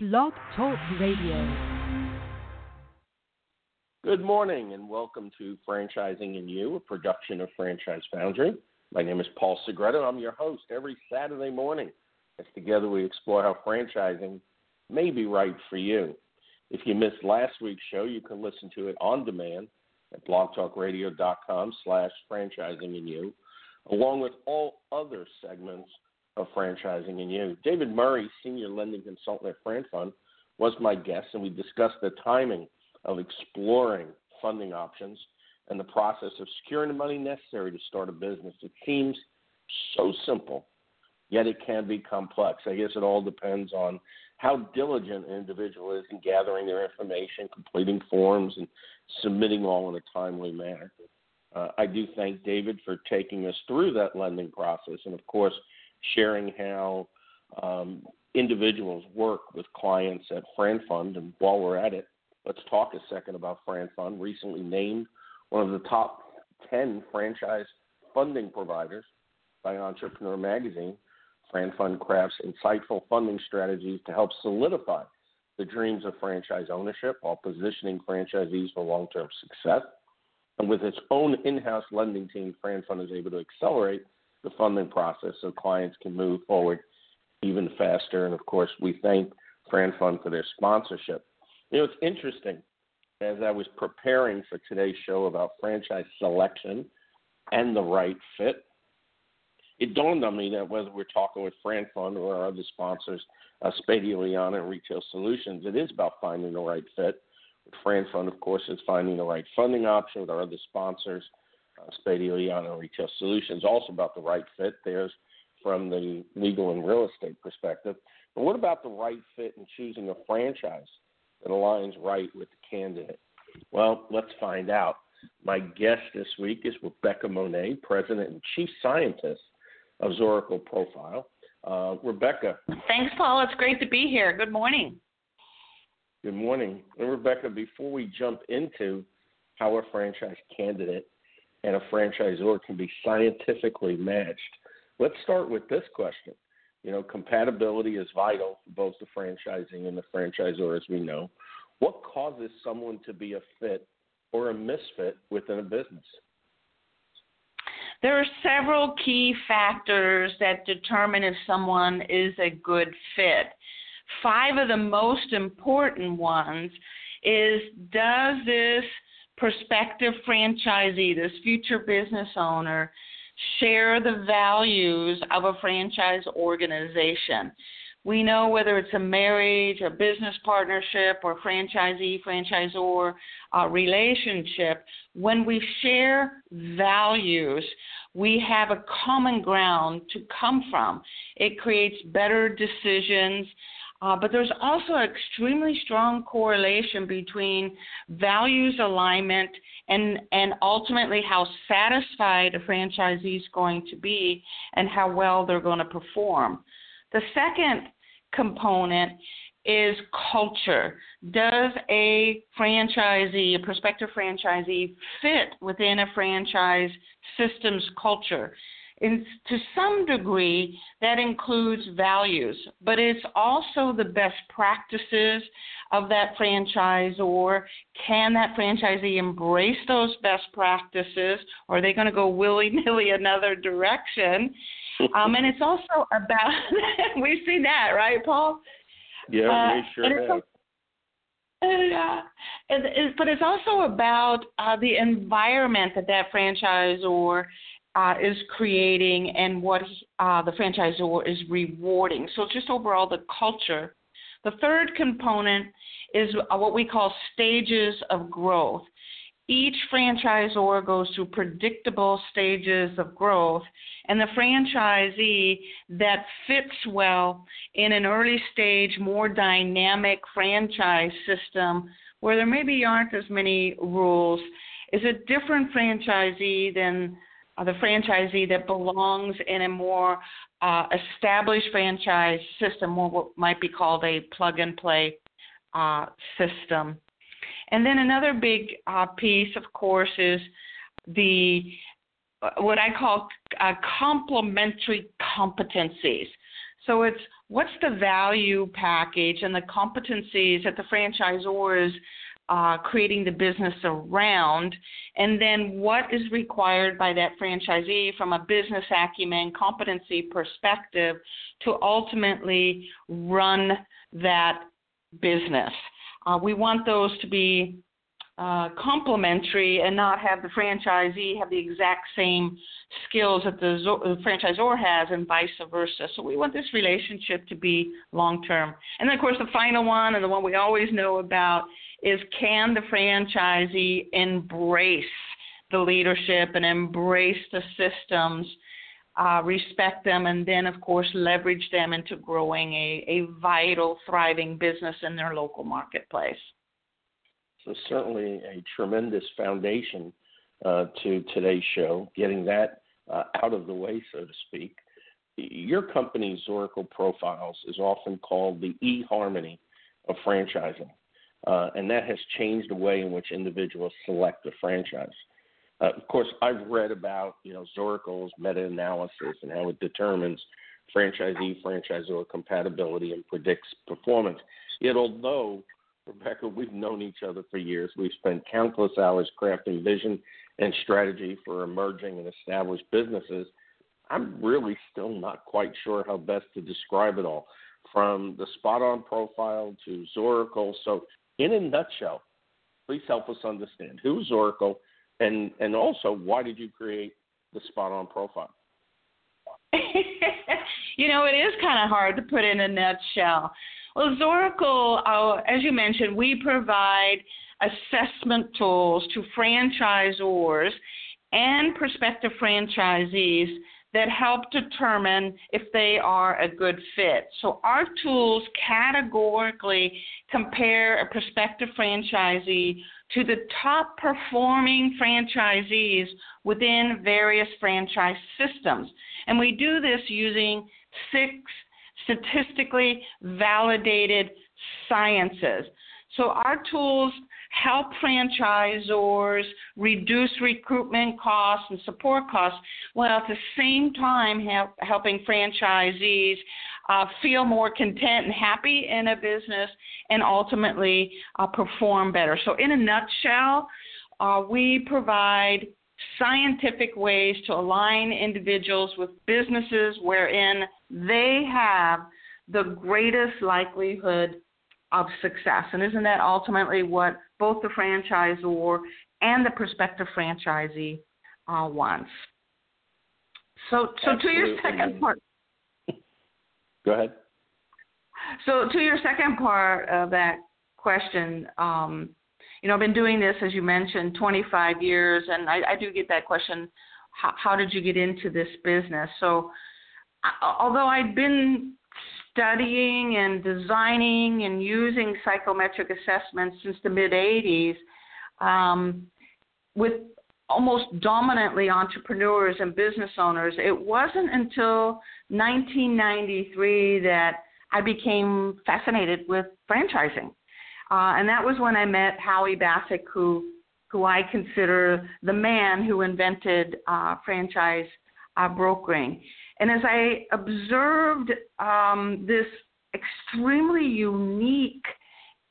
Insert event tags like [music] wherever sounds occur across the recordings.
Blog Talk Radio. Good morning and welcome to Franchising and You, a production of Franchise Foundry. My name is Paul Segreto. I'm your host every Saturday morning as together we explore how franchising may be right for you. If you missed last week's show, you can listen to it on demand at blogtalkradio.com slash franchising and you, along with all other segments of franchising and you. David Murray, senior lending consultant at FranFund, was my guest, and we discussed the timing of exploring funding options and the process of securing the money necessary to start a business. It seems so simple, yet it can be complex. I guess it all depends on how diligent an individual is in gathering their information, completing forms, and submitting all in a timely manner. Uh, I do thank David for taking us through that lending process, and of course, sharing how um, individuals work with clients at FranFund. And while we're at it, let's talk a second about FranFund. Recently named one of the top 10 franchise funding providers by Entrepreneur Magazine, FranFund crafts insightful funding strategies to help solidify the dreams of franchise ownership while positioning franchisees for long term success. And with its own in house lending team, FranFund is able to accelerate the funding process so clients can move forward even faster. And of course, we thank FranFund for their sponsorship. You know, it's interesting as I was preparing for today's show about franchise selection and the right fit. It dawned on me that whether we're talking with FranFund or our other sponsors, uh, Spadea Lignana and Retail Solutions, it is about finding the right fit. With FranFund, of course, is finding the right funding option with our other sponsors uh, Spadea Lignana Retail Solutions, also about the right fit. There's from the legal and real estate perspective. But what about the right fit in choosing a franchise that aligns right with the candidate? Well, let's find out. My guest this week is Rebecca Monet, President and Chief Scientist of Zoracle Profile. Uh, Rebecca. Thanks, Paul. It's great to be here. Good morning. Good morning. And Rebecca, before we jump into how a franchise candidate and a franchisor can be scientifically matched. Let's start with this question. You know, compatibility is vital for both the franchising and the franchisor, as we know. What causes someone to be a fit or a misfit within a business? There are several key factors that determine if someone is a good fit. Five of the most important ones is does this prospective franchisee, this future business owner, share the values of a franchise organization. We know whether it's a marriage, a business partnership, or franchisee franchisor uh, relationship, when we share values, we have a common ground to come from. It creates better decisions uh, but there's also an extremely strong correlation between values alignment and, and ultimately how satisfied a franchisee is going to be and how well they're going to perform. The second component is culture. Does a franchisee, a prospective franchisee, fit within a franchise system's culture? In, to some degree, that includes values, but it's also the best practices of that franchise. Or Can that franchisee embrace those best practices, or are they going to go willy nilly [laughs] another direction? [laughs] um, and it's also about, [laughs] we've seen that, right, Paul? Yeah, uh, we sure have. Yeah, and, but it's also about uh, the environment that that franchisor uh, is creating and what uh, the franchisor is rewarding. So, just overall, the culture. The third component is uh, what we call stages of growth. Each franchisor goes through predictable stages of growth, and the franchisee that fits well in an early stage, more dynamic franchise system where there maybe aren't as many rules is a different franchisee than uh, the franchisee that belongs in a more uh, established franchise system, or what might be called a plug and play uh, system. And then another big uh, piece, of course, is the uh, what I call uh, complementary competencies. So it's what's the value package and the competencies that the franchisor is uh, creating the business around, and then what is required by that franchisee from a business acumen competency perspective to ultimately run that business. Uh, we want those to be uh, complementary and not have the franchisee have the exact same skills that the, the franchisor has and vice versa. So we want this relationship to be long term. And then, of course, the final one and the one we always know about is can the franchisee embrace the leadership and embrace the systems, uh, respect them, and then, of course, leverage them into growing a, a vital, thriving business in their local marketplace. So certainly a tremendous foundation uh, to today's show, getting that uh, out of the way, so to speak. Your company Zoracle Profiles is often called the eHarmony of franchising, uh, and that has changed the way in which individuals select a franchise. Uh, of course, I've read about you know Zoracle's meta-analysis and how it determines franchisee franchisor compatibility and predicts performance. Yet, although Rebecca, we've known each other for years. We've spent countless hours crafting vision and strategy for emerging and established businesses. I'm really still not quite sure how best to describe it all, from the spot on profile to Zoracle. So, in a nutshell, please help us understand who's Oracle and, and also why did you create the spot on profile? [laughs] you know, it is kind of hard to put in a nutshell. Well, Zoracle, uh, as you mentioned, we provide assessment tools to franchisors and prospective franchisees that help determine if they are a good fit. So our tools categorically compare a prospective franchisee to the top performing franchisees within various franchise systems. And we do this using six statistically validated sciences. So our tools help franchisors reduce recruitment costs and support costs while at the same time help, helping franchisees uh, feel more content and happy in a business and ultimately uh, perform better. So, in a nutshell, uh, we provide scientific ways to align individuals with businesses wherein they have the greatest likelihood of success. And isn't that ultimately what both the franchisor and the prospective franchisee uh, wants? So, so to your second part. [laughs] Go ahead. So, to your second part of that question, um, you know, I've been doing this, as you mentioned, 25 years, and I, I do get that question how, how did you get into this business? So, although I'd been studying and designing and using psychometric assessments since the mid 80s, um, with almost dominantly entrepreneurs and business owners, it wasn't until 1993 that I became fascinated with franchising. Uh, and that was when I met Howie Bassick, who who I consider the man who invented uh, franchise uh, brokering. And as I observed um, this extremely unique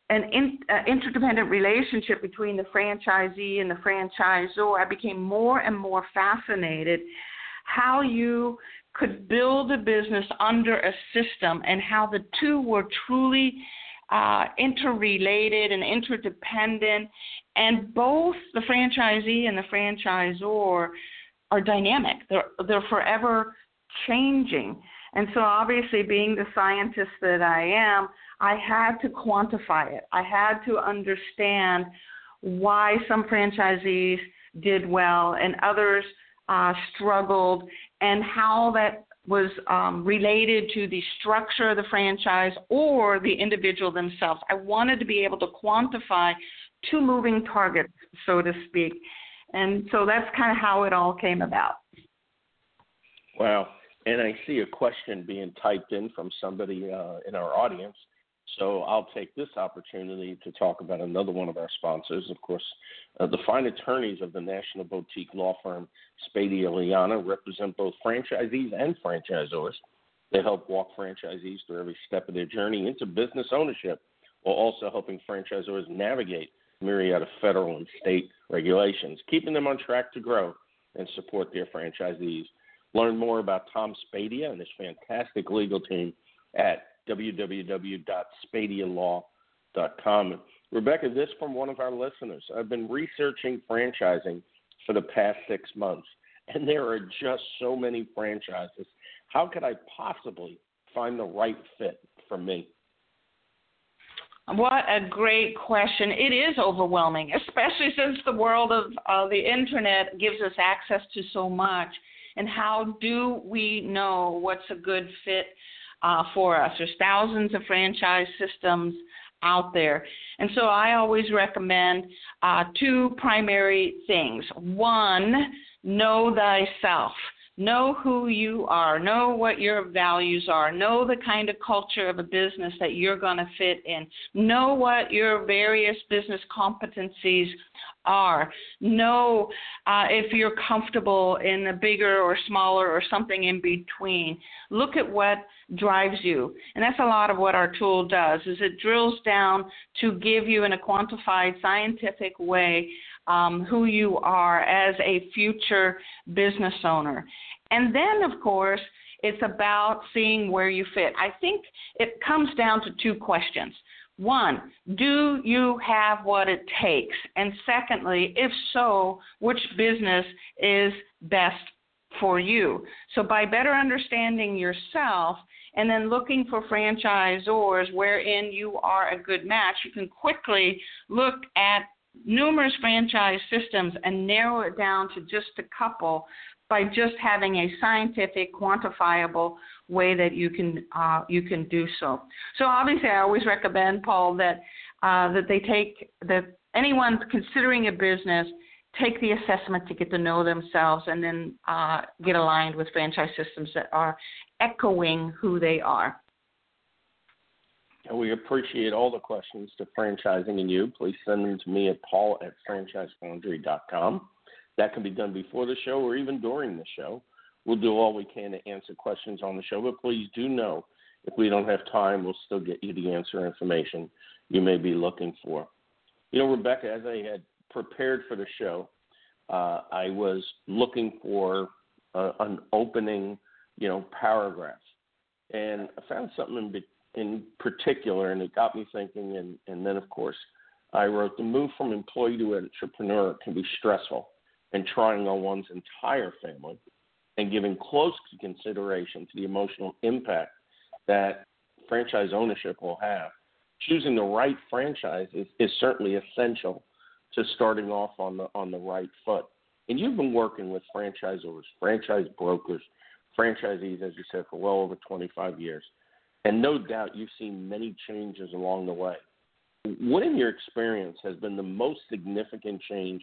and in, uh, interdependent relationship between the franchisee and the franchisor, I became more and more fascinated how you could build a business under a system and how the two were truly uh, interrelated and interdependent, and both the franchisee and the franchisor are dynamic. They're they're forever changing. And so, obviously, being the scientist that I am, I had to quantify it. I had to understand why some franchisees did well and others uh, struggled, and how that was um, related to the structure of the franchise or the individual themselves. I wanted to be able to quantify two moving targets, so to speak. And so that's kind of how it all came about. Wow. And I see a question being typed in from somebody uh, in our audience. So I'll take this opportunity to talk about another one of our sponsors. Of course, uh, the fine attorneys of the national boutique law firm Spadea Lignana represent both franchisees and franchisors. They help walk franchisees through every step of their journey into business ownership while also helping franchisors navigate myriad of federal and state regulations, keeping them on track to grow and support their franchisees. Learn more about Tom Spadea and his fantastic legal team at www.spadialaw.com. Rebecca, this from one of our listeners. I've been researching franchising for the past six months, and there are just so many franchises. How could I possibly find the right fit for me? What a great question. It is overwhelming, especially since the world of uh, the internet gives us access to so much. And how do we know what's a good fit uh, for us? There's thousands of franchise systems out there. And so I always recommend uh, two primary things. One, know thyself. Know who you are. Know what your values are. Know the kind of culture of a business that you're going to fit in. Know what your various business competencies are. Know uh, if you're comfortable in a bigger or smaller or something in between. Look at what drives you. And that's a lot of what our tool does is it drills down to give you in a quantified scientific way um, who you are as a future business owner. And then, of course, it's about seeing where you fit. I think it comes down to two questions. One, do you have what it takes? And secondly, if so, which business is best for you? So, by better understanding yourself and then looking for franchisors wherein you are a good match, you can quickly look at numerous franchise systems and narrow it down to just a couple by just having a scientific, quantifiable way that you can uh, you can do so. So obviously, I always recommend Paul that uh, that they take that anyone considering a business take the assessment to get to know themselves and then uh, get aligned with franchise systems that are echoing who they are. We appreciate all the questions to franchising and you. Please send them to me at paul at franchisefoundry.com. That can be done before the show or even during the show. We'll do all we can to answer questions on the show, but please do know if we don't have time, we'll still get you the answer information you may be looking for. You know, Rebecca, as I had prepared for the show, uh, I was looking for uh, an opening, you know, paragraph, and I found something in, in particular, and it got me thinking. And, and then, of course, I wrote the move from employee to entrepreneur can be stressful and trying on one's entire family and giving close consideration to the emotional impact that franchise ownership will have. Choosing the right franchise is, is certainly essential to starting off on the on the right foot. And you've been working with franchisors, franchise brokers, franchisees, as you said, for well over 25 years. And no doubt you've seen many changes along the way. What, in your experience, has been the most significant change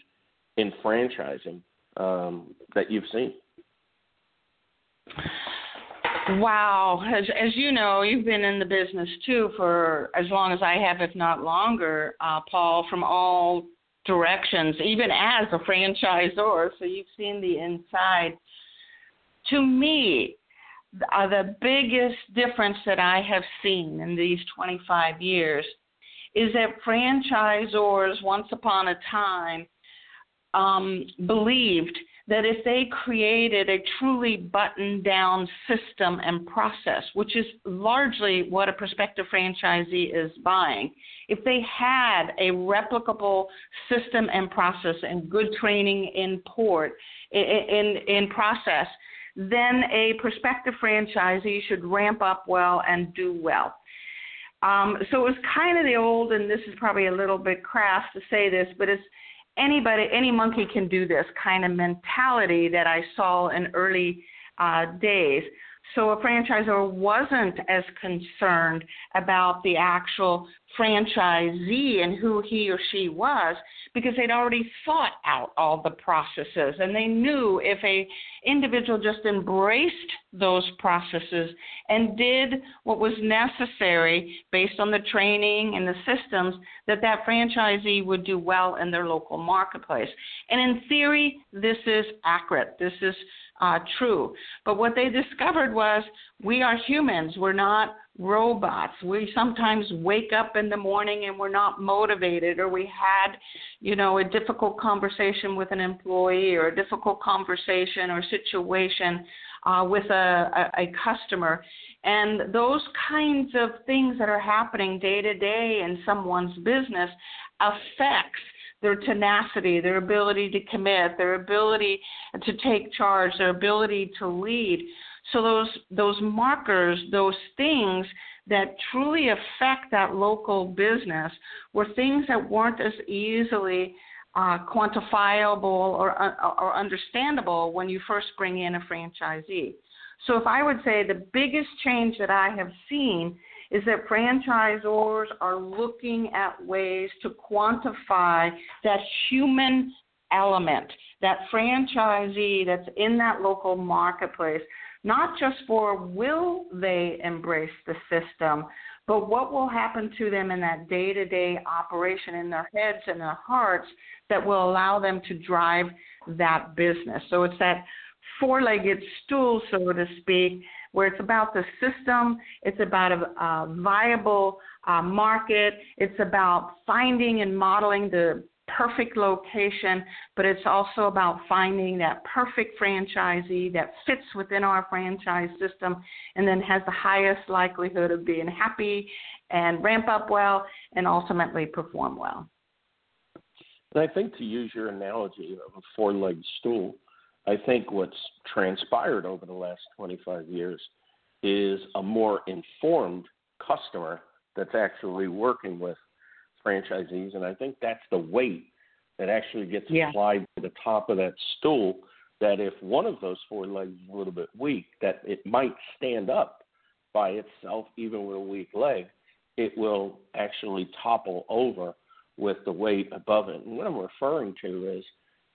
in franchising um, that you've seen? Wow, as as you know, you've been in the business too for as long as I have, if not longer, uh, Paul. From all directions, even as a [laughs] franchisor, so you've seen the inside. To me, uh, the biggest difference that I have seen in these 25 years is that franchisors, once upon a time, um, believed that if they created a truly buttoned down system and process, which is largely what a prospective franchisee is buying, if they had a replicable system and process and good training in port, in, in, process, then a prospective franchisee should ramp up well and do well. Um, so it was kind of the old, and this is probably a little bit crass to say this, but it's anybody, any monkey can do this kind of mentality that I saw in early uh, days. So a franchisor wasn't as concerned about the actual franchisee and who he or she was because they'd already thought out all the processes and they knew if a individual just embraced those processes and did what was necessary based on the training and the systems that that franchisee would do well in their local marketplace and in theory this is accurate this is uh, true. But what they discovered was we are humans. We're not robots. We sometimes wake up in the morning and we're not motivated, or we had, you know, a difficult conversation with an employee, or a difficult conversation or situation uh, with a, a, a customer. And those kinds of things that are happening day to day in someone's business affects their tenacity, their ability to commit, their ability to take charge, their ability to lead. So those those markers, those things that truly affect that local business were things that weren't as easily uh, quantifiable or, uh, or understandable when you first bring in a franchisee. So, if I would say the biggest change that I have seen is that franchisors are looking at ways to quantify that human element, that franchisee that's in that local marketplace, not just for will they embrace the system, but what will happen to them in that day to day operation in their heads and their hearts that will allow them to drive that business. So it's that four legged stool, so to speak, where it's about the system, it's about a, a viable uh, market, it's about finding and modeling the perfect location, but it's also about finding that perfect franchisee that fits within our franchise system and then has the highest likelihood of being happy and ramp up well and ultimately perform well. And I think to use your analogy of a four legged stool, I think what's transpired over the last 25 years is a more informed customer that's actually working with franchisees. And I think that's the weight that actually gets yeah. applied to the top of that stool. That if one of those four legs is a little bit weak, that it might stand up by itself, even with a weak leg. It will actually topple over with the weight above it. And what I'm referring to is,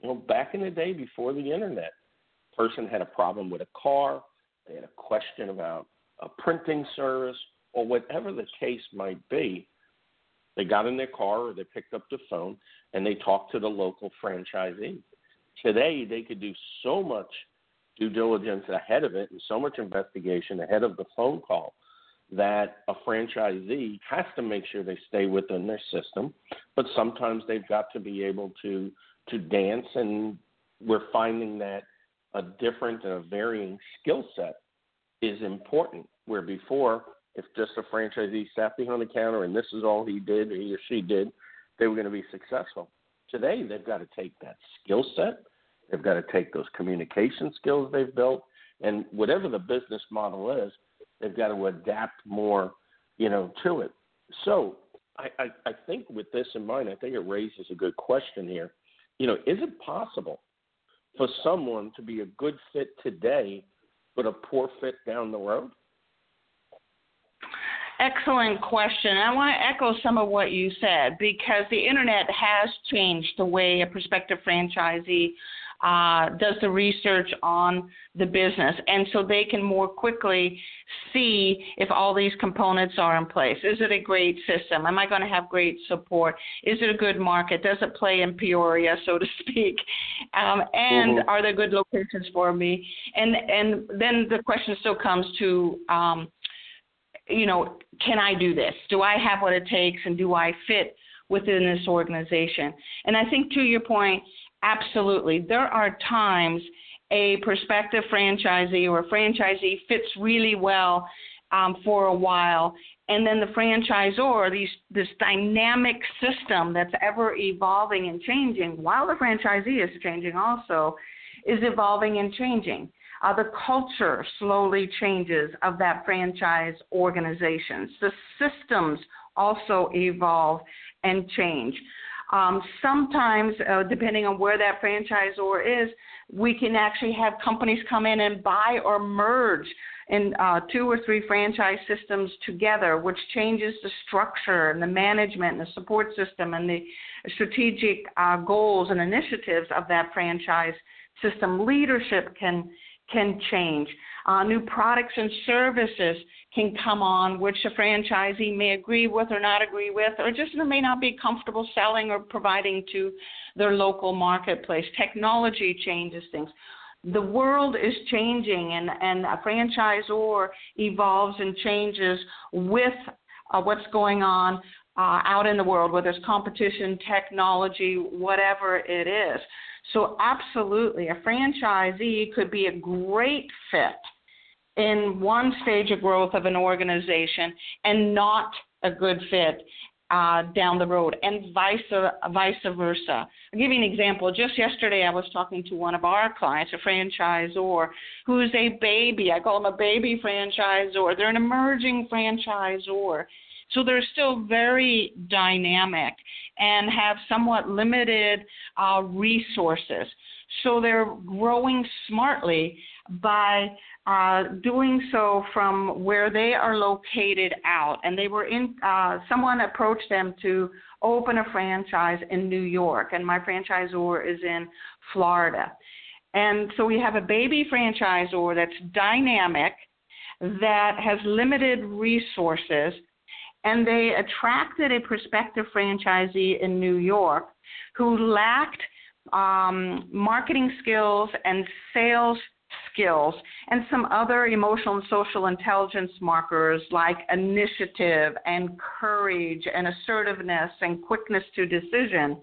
you know, back in the day before the internet, person had a problem with a car, they had a question about a printing service, or whatever the case might be. They got in their car or they picked up the phone and they talked to the local franchisee. Today, they could do so much due diligence ahead of it and so much investigation ahead of the phone call that a franchisee has to make sure they stay within their system, but sometimes they've got to be able to to dance and we're finding that a different and a varying skill set is important. Where before, if just a franchisee sat behind the counter and this is all he did or he or she did, they were going to be successful. Today, they've got to take that skill set, they've got to take those communication skills they've built, and whatever the business model is, they've got to adapt more, you know, to it. So I, I, I think with this in mind, I think it raises a good question here. You know, is it possible for someone to be a good fit today, but a poor fit down the road? Excellent question. I want to echo some of what you said because the internet has changed the way a prospective franchisee uh, does the research on the business, and so they can more quickly see if all these components are in place. Is it a great system? Am I going to have great support? Is it a good market? Does it play in Peoria, so to speak? Um, and mm-hmm. are there good locations for me? And and then the question still comes to um, you know, can I do this? Do I have what it takes and do I fit within this organization? And I think to your point, absolutely. There are times a prospective franchisee or a franchisee fits really well um, for a while, and then the franchisor, these, this dynamic system that's ever evolving and changing, while the franchisee is changing also, is evolving and changing. Uh, the culture slowly changes of that franchise organization. The systems also evolve and change. Um, sometimes, uh, depending on where that franchisor is, we can actually have companies come in and buy or merge in uh, two or three franchise systems together, which changes the structure and the management and the support system and the strategic uh, goals and initiatives of that franchise system. Leadership can can change. Uh, new products and services can come on, which a franchisee may agree with or not agree with, or just may not be comfortable selling or providing to their local marketplace. Technology changes things. the world is changing and, and a franchisor evolves and changes with uh, what's going on uh, out in the world, whether it's competition, technology, whatever it is. So, absolutely, a franchisee could be a great fit in one stage of growth of an organization and not a good fit uh, down the road, and vice vice versa. I'll give you an example. Just yesterday, I was talking to one of our clients, a franchisor, who's a baby. I call them a baby franchisor. They're an emerging franchisor. So they're still very dynamic and have somewhat limited uh, resources. So they're growing smartly by uh, doing so from where they are located out. And they were in, uh, someone approached them to open a franchise in New York, and my franchisor is in Florida. And so we have a baby franchisor that's dynamic, that has limited resources, and they attracted a prospective franchisee in New York who lacked um, marketing skills and sales skills, and some other emotional and social intelligence markers like initiative and courage and assertiveness and quickness to decision.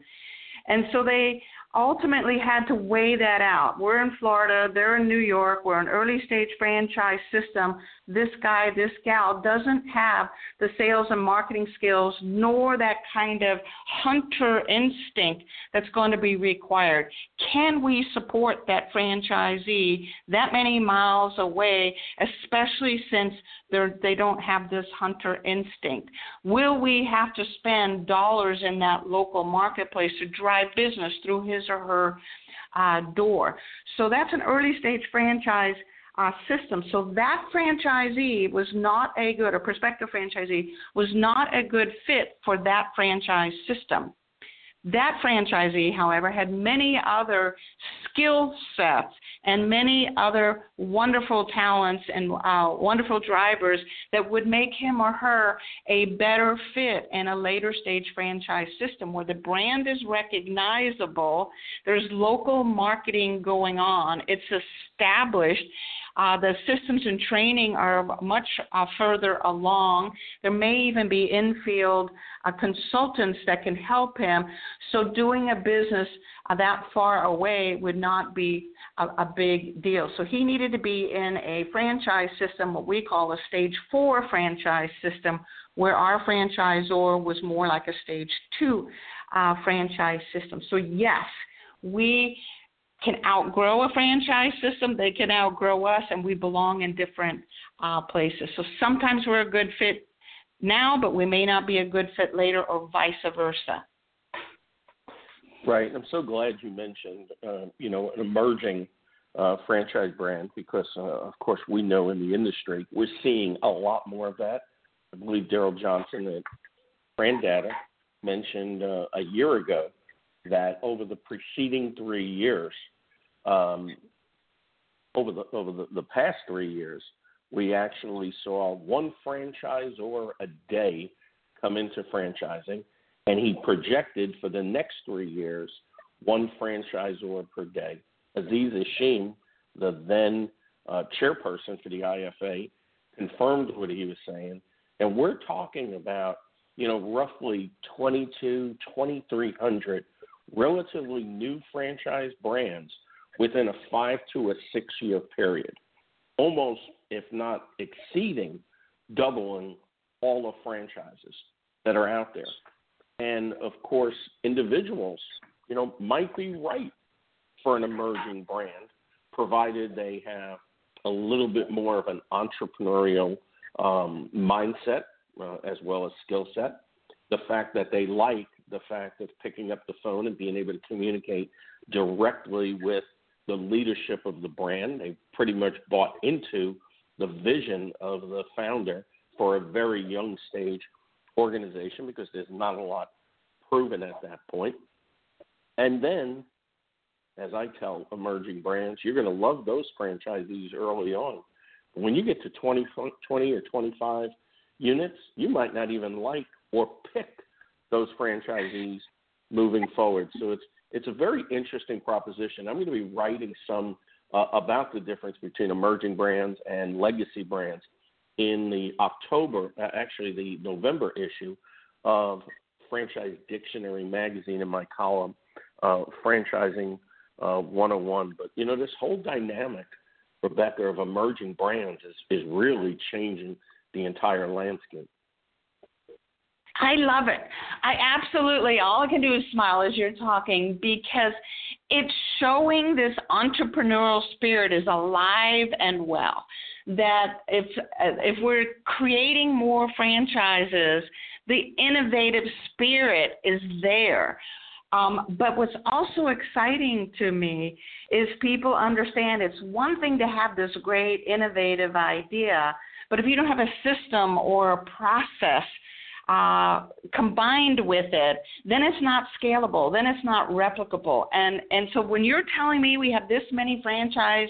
And so they ultimately had to weigh that out. We're in Florida, they're in New York, we're an early stage franchise system. This guy, this gal doesn't have the sales and marketing skills nor that kind of hunter instinct that's going to be required. Can we support that franchisee that many miles away, especially since they're, they don't have this hunter instinct? Will we have to spend dollars in that local marketplace to drive business through his or her uh, door? So that's an early stage franchise. Uh, system. So that franchisee was not a good, or prospective franchisee was not a good fit for that franchise system. That franchisee, however, had many other skill sets and many other wonderful talents and uh, wonderful drivers that would make him or her a better fit in a later stage franchise system where the brand is recognizable, there's local marketing going on, it's established, uh, the systems and training are much uh, further along. There may even be infield uh, consultants that can help him. So doing a business uh, that far away would not be a, a, big deal. So he needed to be in a franchise system, what we call a stage four franchise system, where our franchisor was more like a stage two uh, franchise system. So yes, we can outgrow a franchise system, they can outgrow us, and we belong in different uh, places. So sometimes we're a good fit now, but we may not be a good fit later, or vice versa. Right. I'm so glad you mentioned, uh, you know, an emerging uh, franchise brand because, uh, of course, we know in the industry we're seeing a lot more of that. I believe Daryl Johnson at FRANdata mentioned uh, a year ago that over the preceding three years, um, over the over the, the past three years, we actually saw one franchisor a day come into franchising, and he projected for the next three years one franchisor per day. Aziz Hashim, the then uh, chairperson for the IFA, confirmed what he was saying, and we're talking about you know roughly 22, 2,300 relatively new franchise brands within a five to a six year period, almost, if not exceeding, doubling all the franchises that are out there. And of course, individuals, you know, might be right for an emerging brand, provided they have a little bit more of an entrepreneurial um, mindset uh, as well as skill set. The fact that they like the fact of picking up the phone and being able to communicate directly with the leadership of the brand. They pretty much bought into the vision of the founder for a very young stage organization because there's not a lot proven at that point. And then, as I tell emerging brands, you're going to love those franchisees early on. But when you get to 20, 20 or 25 units, you might not even like or pick those franchisees moving forward. So it's it's a very interesting proposition. I'm going to be writing some uh, about the difference between emerging brands and legacy brands in the October, uh, actually the November issue of Franchise Dictionary magazine in my column, uh, Franchising uh, 101. But, you know, this whole dynamic, Rebecca, of emerging brands is, is really changing the entire landscape. I love it. I absolutely, all I can do is smile as you're talking because it's showing this entrepreneurial spirit is alive and well. That if if we're creating more franchises, the innovative spirit is there. Um, but what's also exciting to me is people understand it's one thing to have this great innovative idea, but if you don't have a system or a process uh, combined with it, then it's not scalable. Then it's not replicable. And and so when you're telling me we have this many franchise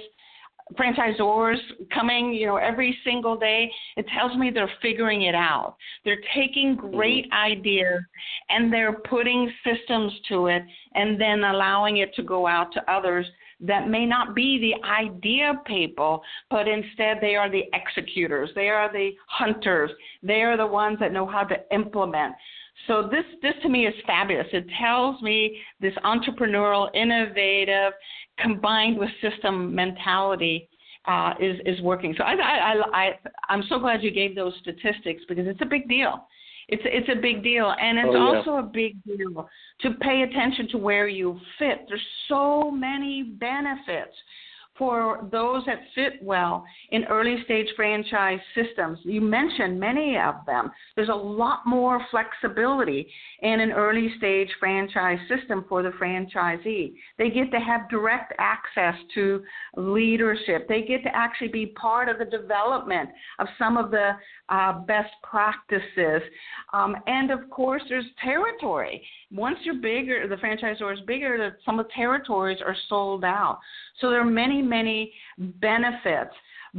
franchisors coming, you know, every single day, it tells me they're figuring it out. They're taking mm-hmm. great ideas and they're putting systems to it and then allowing it to go out to others that may not be the idea people, but instead they are the executors. They are the hunters. They are the ones that know how to implement. So this this to me is fabulous. It tells me this entrepreneurial, innovative, combined with system mentality uh, is is working. So I, I I I'm so glad you gave those statistics because it's a big deal. It's it's a big deal, and it's oh, yeah. also a big deal to pay attention to where you fit. There's so many benefits for those that fit well in early stage franchise systems. You mentioned many of them. There's a lot more flexibility in an early stage franchise system for the franchisee. They get to have direct access to leadership. They get to actually be part of the development of some of the uh, best practices. Um, and of course, there's territory. Once you're bigger, the franchisor is bigger, some of the territories are sold out. So there are many, many benefits.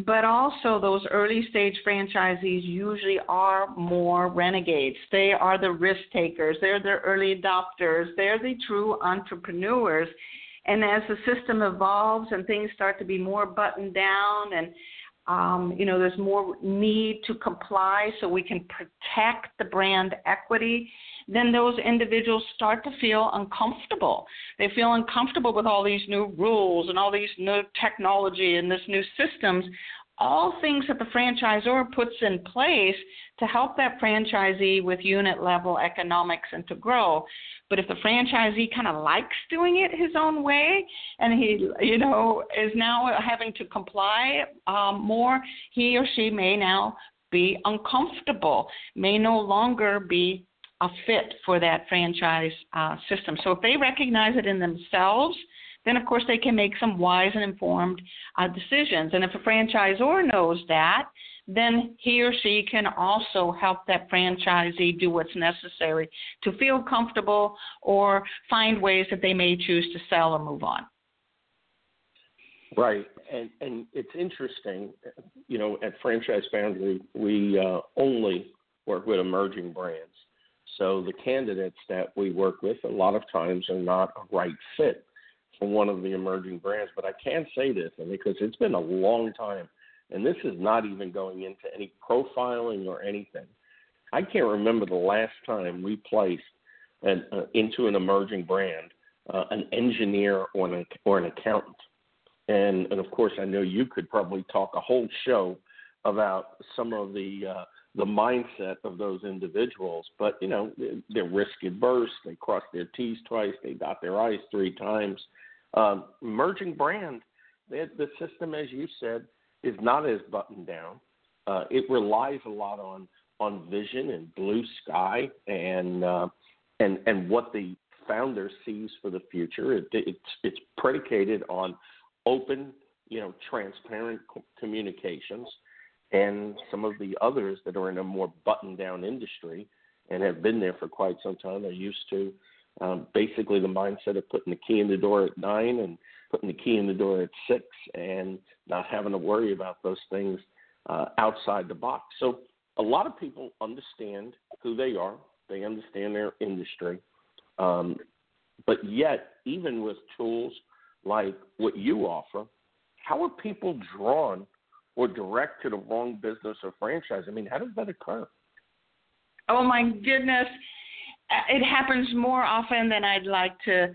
But also, those early stage franchisees usually are more renegades. They are the risk takers, they're the early adopters, they're the true entrepreneurs. And as the system evolves and things start to be more buttoned down and um, you know, there's more need to comply so we can protect the brand equity then those individuals start to feel uncomfortable. They feel uncomfortable with all these new rules and all these new technology and this new systems, all things that the franchisor puts in place to help that franchisee with unit level economics and to grow. But if the franchisee kind of likes doing it his own way, and he, you know, is now having to comply um, more, he or she may now be uncomfortable, may no longer be a fit for that franchise uh, system. So if they recognize it in themselves, then of course they can make some wise and informed uh, decisions. And if a franchisor knows that, then he or she can also help that franchisee do what's necessary to feel comfortable or find ways that they may choose to sell or move on. Right, and and it's interesting, you know, at Franchise Foundry we uh, only work with emerging brands. So the candidates that we work with a lot of times are not a right fit for one of the emerging brands. But I can say this, and because it's been a long time, and this is not even going into any profiling or anything. I can't remember the last time we placed an, uh, into an emerging brand uh, an engineer or an or an accountant. And and of course, I know you could probably talk a whole show about some of the uh, the mindset of those individuals. But you know, they're risk adverse. They cross their T's twice. They dot their I's three times. Um, emerging brand, the system, as you said, is not as buttoned down. Uh, it relies a lot on on vision and blue sky and uh, and and what the founder sees for the future. It, it's it's predicated on open, you know, transparent communications and some of the others that are in a more buttoned down industry and have been there for quite some time are used to um, basically the mindset of putting the key in the door at nine and putting the key in the door at six and not having to worry about those things uh, outside the box. So a lot of people understand who they are, they understand their industry. Um, but yet, even with tools like what you offer, how are people drawn or direct to the wrong business or franchise? I mean, how does that occur? Oh my goodness, uh, it happens more often than I'd like to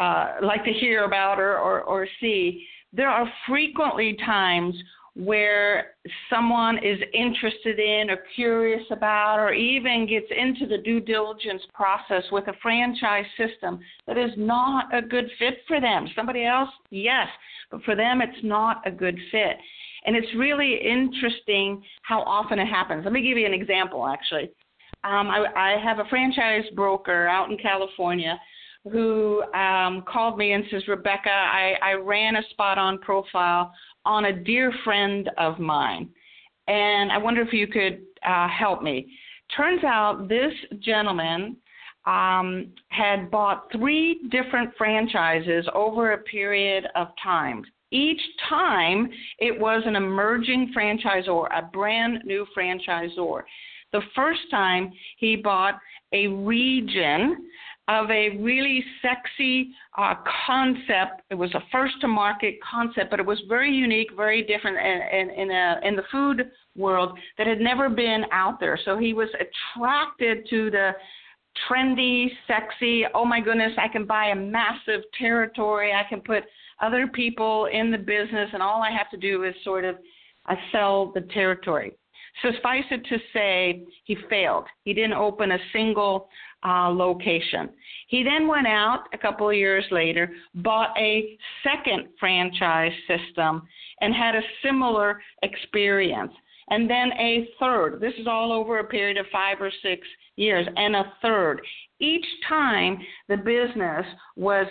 uh, like to hear about or, or, or see. There are frequently times where someone is interested in or curious about or even gets into the due diligence process with a franchise system that is not a good fit for them. Somebody else, yes, but for them it's not a good fit. And it's really interesting how often it happens. Let me give you an example actually. Um, I, I have a franchise broker out in California who um, called me and says, Rebecca, I, I ran a spot on profile on a dear friend of mine, and I wonder if you could uh, help me. Turns out this gentleman um, had bought three different franchises over a period of time. Each time it was an emerging franchisor, a brand new franchisor. The first time he bought a region of a really sexy uh, concept. It was a first to market concept, but it was very unique, very different in, in, in, a, in the food world that had never been out there. So he was attracted to the trendy, sexy, oh my goodness, I can buy a massive territory, I can put other people in the business, and all I have to do is sort of uh, sell the territory. Suffice it to say, he failed. He didn't open a single uh, location. He then went out a couple of years later, bought a second franchise system, and had a similar experience. And then a third. This is all over a period of five or six years, and a third. Each time the business was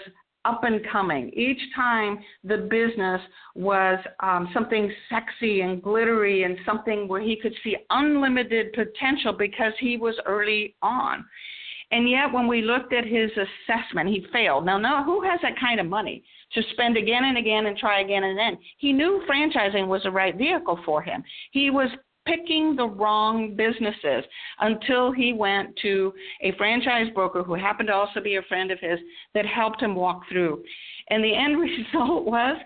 up and coming. Each time the business was um, something sexy and glittery and something where he could see unlimited potential because he was early on. And yet, when we looked at his assessment, he failed. Now, no, who has that kind of money to spend again and again and try again and then? He knew franchising was the right vehicle for him. He was picking the wrong businesses until he went to a franchise broker who happened to also be a friend of his that helped him walk through. And the end [laughs] result was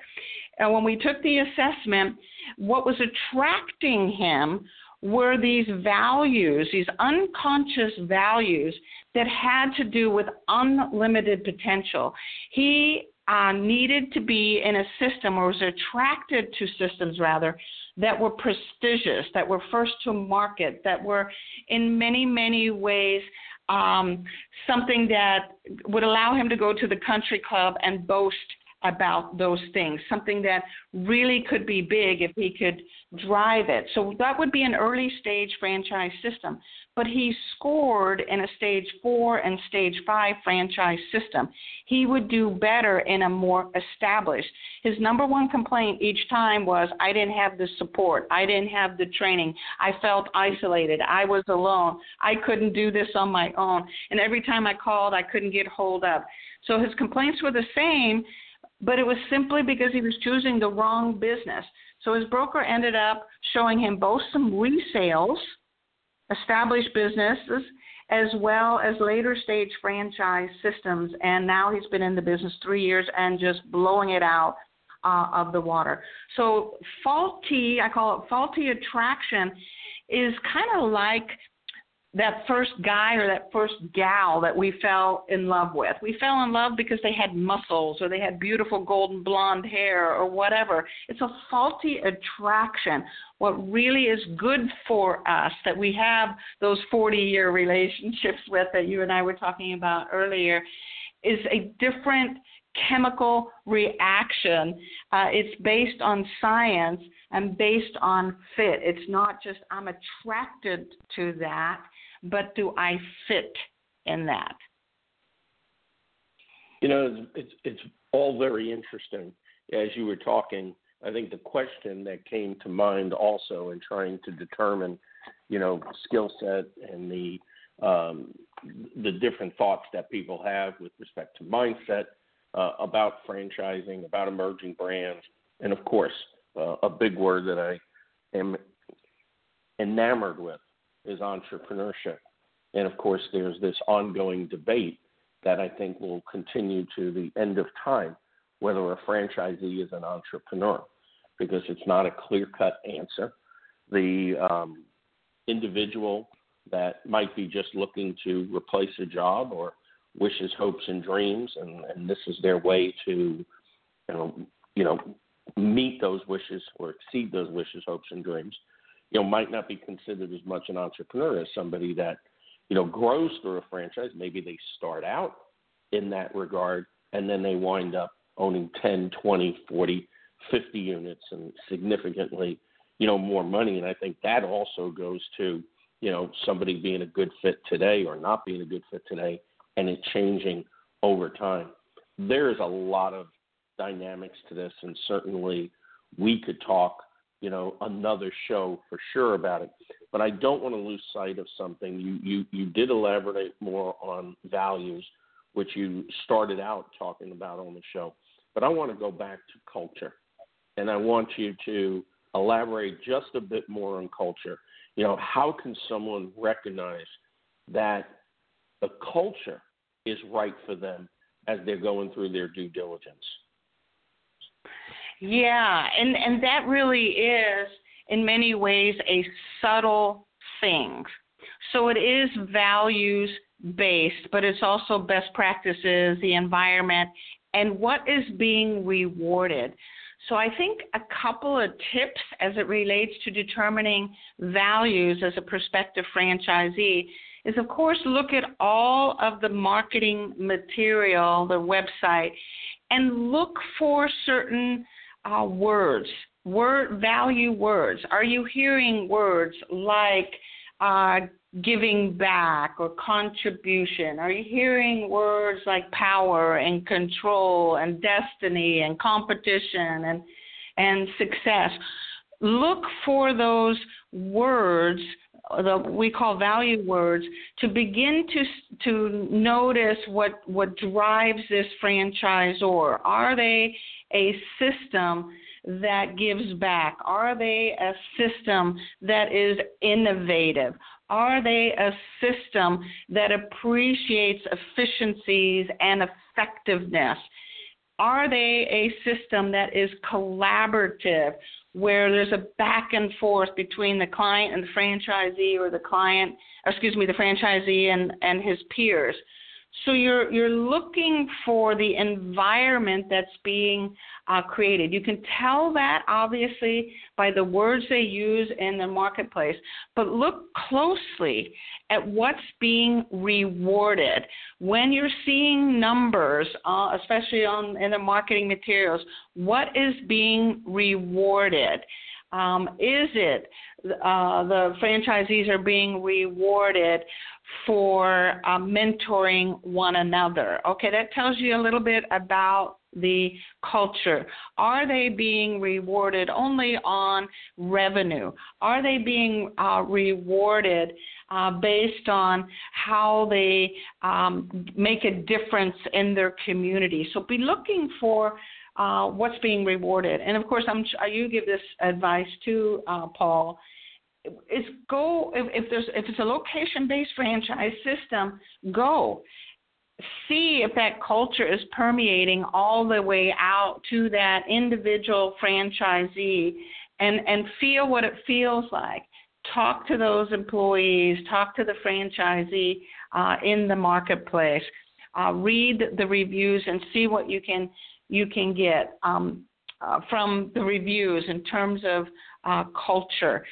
uh, when we took the assessment, what was attracting him were these values, these unconscious values that had to do with unlimited potential. He uh, needed to be in a system or was attracted to systems rather that were prestigious, that were first to market, that were in many, many ways um, something that would allow him to go to the country club and boast about those things, something that really could be big if he could drive it. So that would be an early stage franchise system. But he scored in a stage four and stage five franchise system. He would do better in a more established. His number one complaint each time was I didn't have the support, I didn't have the training, I felt isolated, I was alone, I couldn't do this on my own. And every time I called, I couldn't get hold of. So his complaints were the same, but it was simply because he was choosing the wrong business. So his broker ended up showing him both some resales, established businesses, as well as later stage franchise systems. And now he's been in the business three years and just blowing it out uh, of the water. So faulty, I call it faulty attraction, is kind of like that first guy or that first gal that we fell in love with. We fell in love because they had muscles or they had beautiful golden blonde hair or whatever. It's a faulty attraction. What really is good for us that we have those 40 year relationships with that you and I were talking about earlier is a different chemical reaction. Uh, it's based on science and based on fit. It's not just I'm attracted to that but do I fit in that? You know, it's, it's, it's all very interesting. As you were talking, I think the question that came to mind also in trying to determine, you know, skill set and the um, the different thoughts that people have with respect to mindset uh, about franchising, about emerging brands, and of course, uh, a big word that I am enamored with is entrepreneurship. And of course, there's this ongoing debate that I think will continue to the end of time whether a franchisee is an entrepreneur. because it's not a clear cut answer. The um, individual that might be just looking to replace a job or wishes, hopes, and dreams, and, and this is their way to, you know, you know, meet those wishes or exceed those wishes, hopes, and dreams. You know, might not be considered as much an entrepreneur as somebody that, you know, grows through a franchise. Maybe they start out in that regard and then they wind up owning 10, 20, 40, 50 units and significantly, you know, more money. And I think that also goes to, you know, somebody being a good fit today or not being a good fit today and it changing over time. There is a lot of dynamics to this, and certainly we could talk, you know, another show for sure about it. But I don't want to lose sight of something. You you you did elaborate more on values, which you started out talking about on the show. But I want to go back to culture, and I want you to elaborate just a bit more on culture. You know, how can someone recognize that the culture is right for them as they're going through their due diligence. Yeah, and and that really is in many ways a subtle thing. So it is values based, but it's also best practices, the environment, and what is being rewarded. So I think a couple of tips as it relates to determining values as a prospective franchisee is of course look at all of the marketing material, the website, and look for certain uh, words, word value words. Are you hearing words like uh, giving back or contribution? Are you hearing words like power and control and destiny and competition and and success? Look for those words the we call value words to begin to to notice what what drives this franchisor. Are they a system that gives back? Are they a system that is innovative? Are they a system that appreciates efficiencies and effectiveness? Are they a system that is collaborative? where there's a back and forth between the client and the franchisee or the client excuse me the franchisee and and his peers so you're you're looking for the environment that's being uh, created. You can tell that obviously by the words they use in the marketplace, but look closely at what's being rewarded. When you're seeing numbers, uh, especially on in the marketing materials, what is being rewarded? Um, is it uh, the franchisees are being rewarded for uh, mentoring one another. Okay, that tells you a little bit about the culture. Are they being rewarded only on revenue? Are they being uh, rewarded uh, based on how they um, make a difference in their community? So be looking for uh, what's being rewarded. And of course, I'm, you give this advice to uh, Paul. Is go if, if there's if it's a location based franchise system, go. See if that culture is permeating all the way out to that individual franchisee and and feel what it feels like. Talk to those employees talk to the franchisee uh, in the marketplace. Uh, read the reviews and see what you can you can get um, uh, from the reviews in terms of uh, culture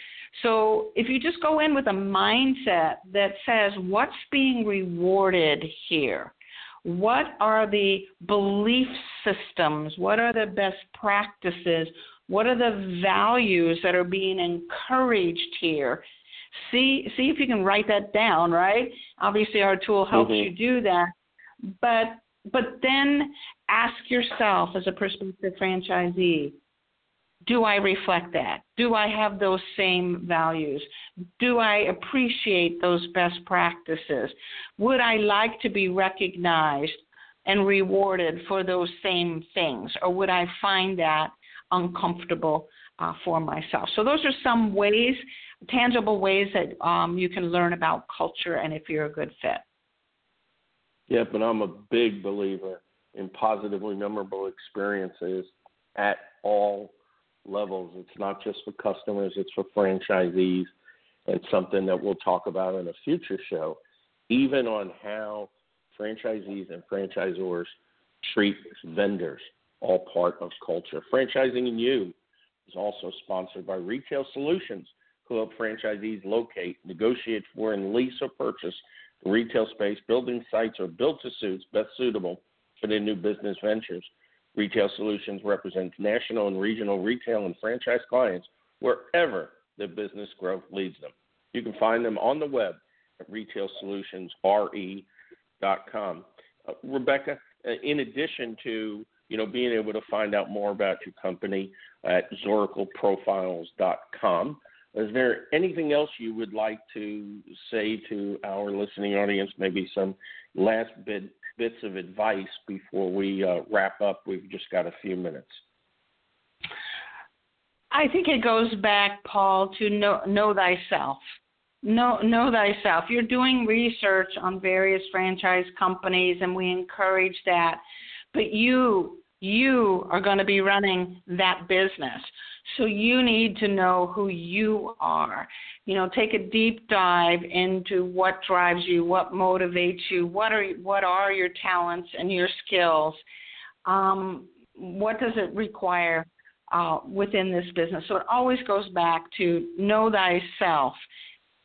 so if you just go in with a mindset that says, what's being rewarded here? What are the belief systems? What are the best practices? What are the values that are being encouraged here? See, see if you can write that down, right? Obviously, our tool helps mm-hmm. you do that. But, but then ask yourself as a prospective franchisee, do I reflect that? Do I have those same values? Do I appreciate those best practices? Would I like to be recognized and rewarded for those same things? Or would I find that uncomfortable uh, for myself? So, those are some ways, tangible ways that um, you can learn about culture and if you're a good fit. Yeah, but I'm a big believer in positively memorable experiences at all levels. It's not just for customers, it's for franchisees, and something that we'll talk about in a future show, even on how franchisees and franchisors treat vendors, all part of culture. Franchising & You is also sponsored by Retail Solutions, who help franchisees locate, negotiate for, and lease or purchase retail space, building sites, or build to suits best suitable for their new business ventures. Retail Solutions represents national and regional retail and franchise clients wherever their business growth leads them. You can find them on the web at retailsolutionsre.com. Uh, Rebecca, uh, in addition to you know being able to find out more about your company at zoracleprofiles.com, is there anything else you would like to say to our listening audience? Maybe some last bit, bits of advice before we uh, wrap up. We've just got a few minutes. I think it goes back, Paul, to know know thyself. Know know thyself. You're doing research on various franchise companies, and we encourage that. But you you are going to be running that business. So you need to know who you are. You know, take a deep dive into what drives you, what motivates you, what are what are your talents and your skills. Um, what does it require uh, within this business? So it always goes back to know thyself.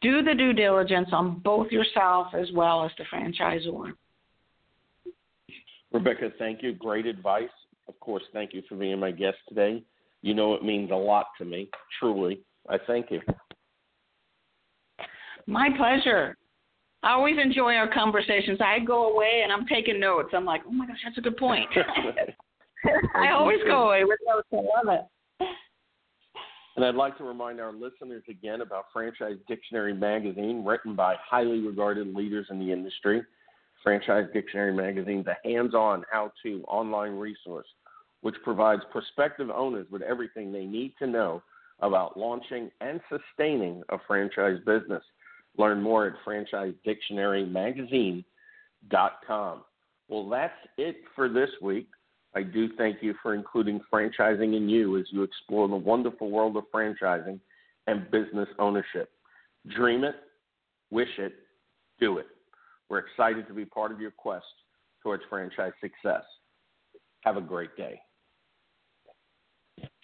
Do the due diligence on both yourself as well as the franchisor. Rebecca, thank you. Great advice. Of course, thank you for being my guest today. You know it means a lot to me, truly. I thank you. My pleasure. I always enjoy our conversations. I go away and I'm taking notes. I'm like, oh my gosh, that's a good point. [laughs] [laughs] I always go away with notes. I love it. And I'd like to remind our listeners again about Franchise Dictionary Magazine, written by highly regarded leaders in the industry. Franchise Dictionary Magazine a hands on, how to online resource which provides prospective owners with everything they need to know about launching and sustaining a franchise business. Learn more at franchisedictionarymagazine.com. Well, that's it for this week. I do thank you for including Franchising & You as you explore the wonderful world of franchising and business ownership. Dream it, wish it, do it. We're excited to be part of your quest towards franchise success. Have a great day.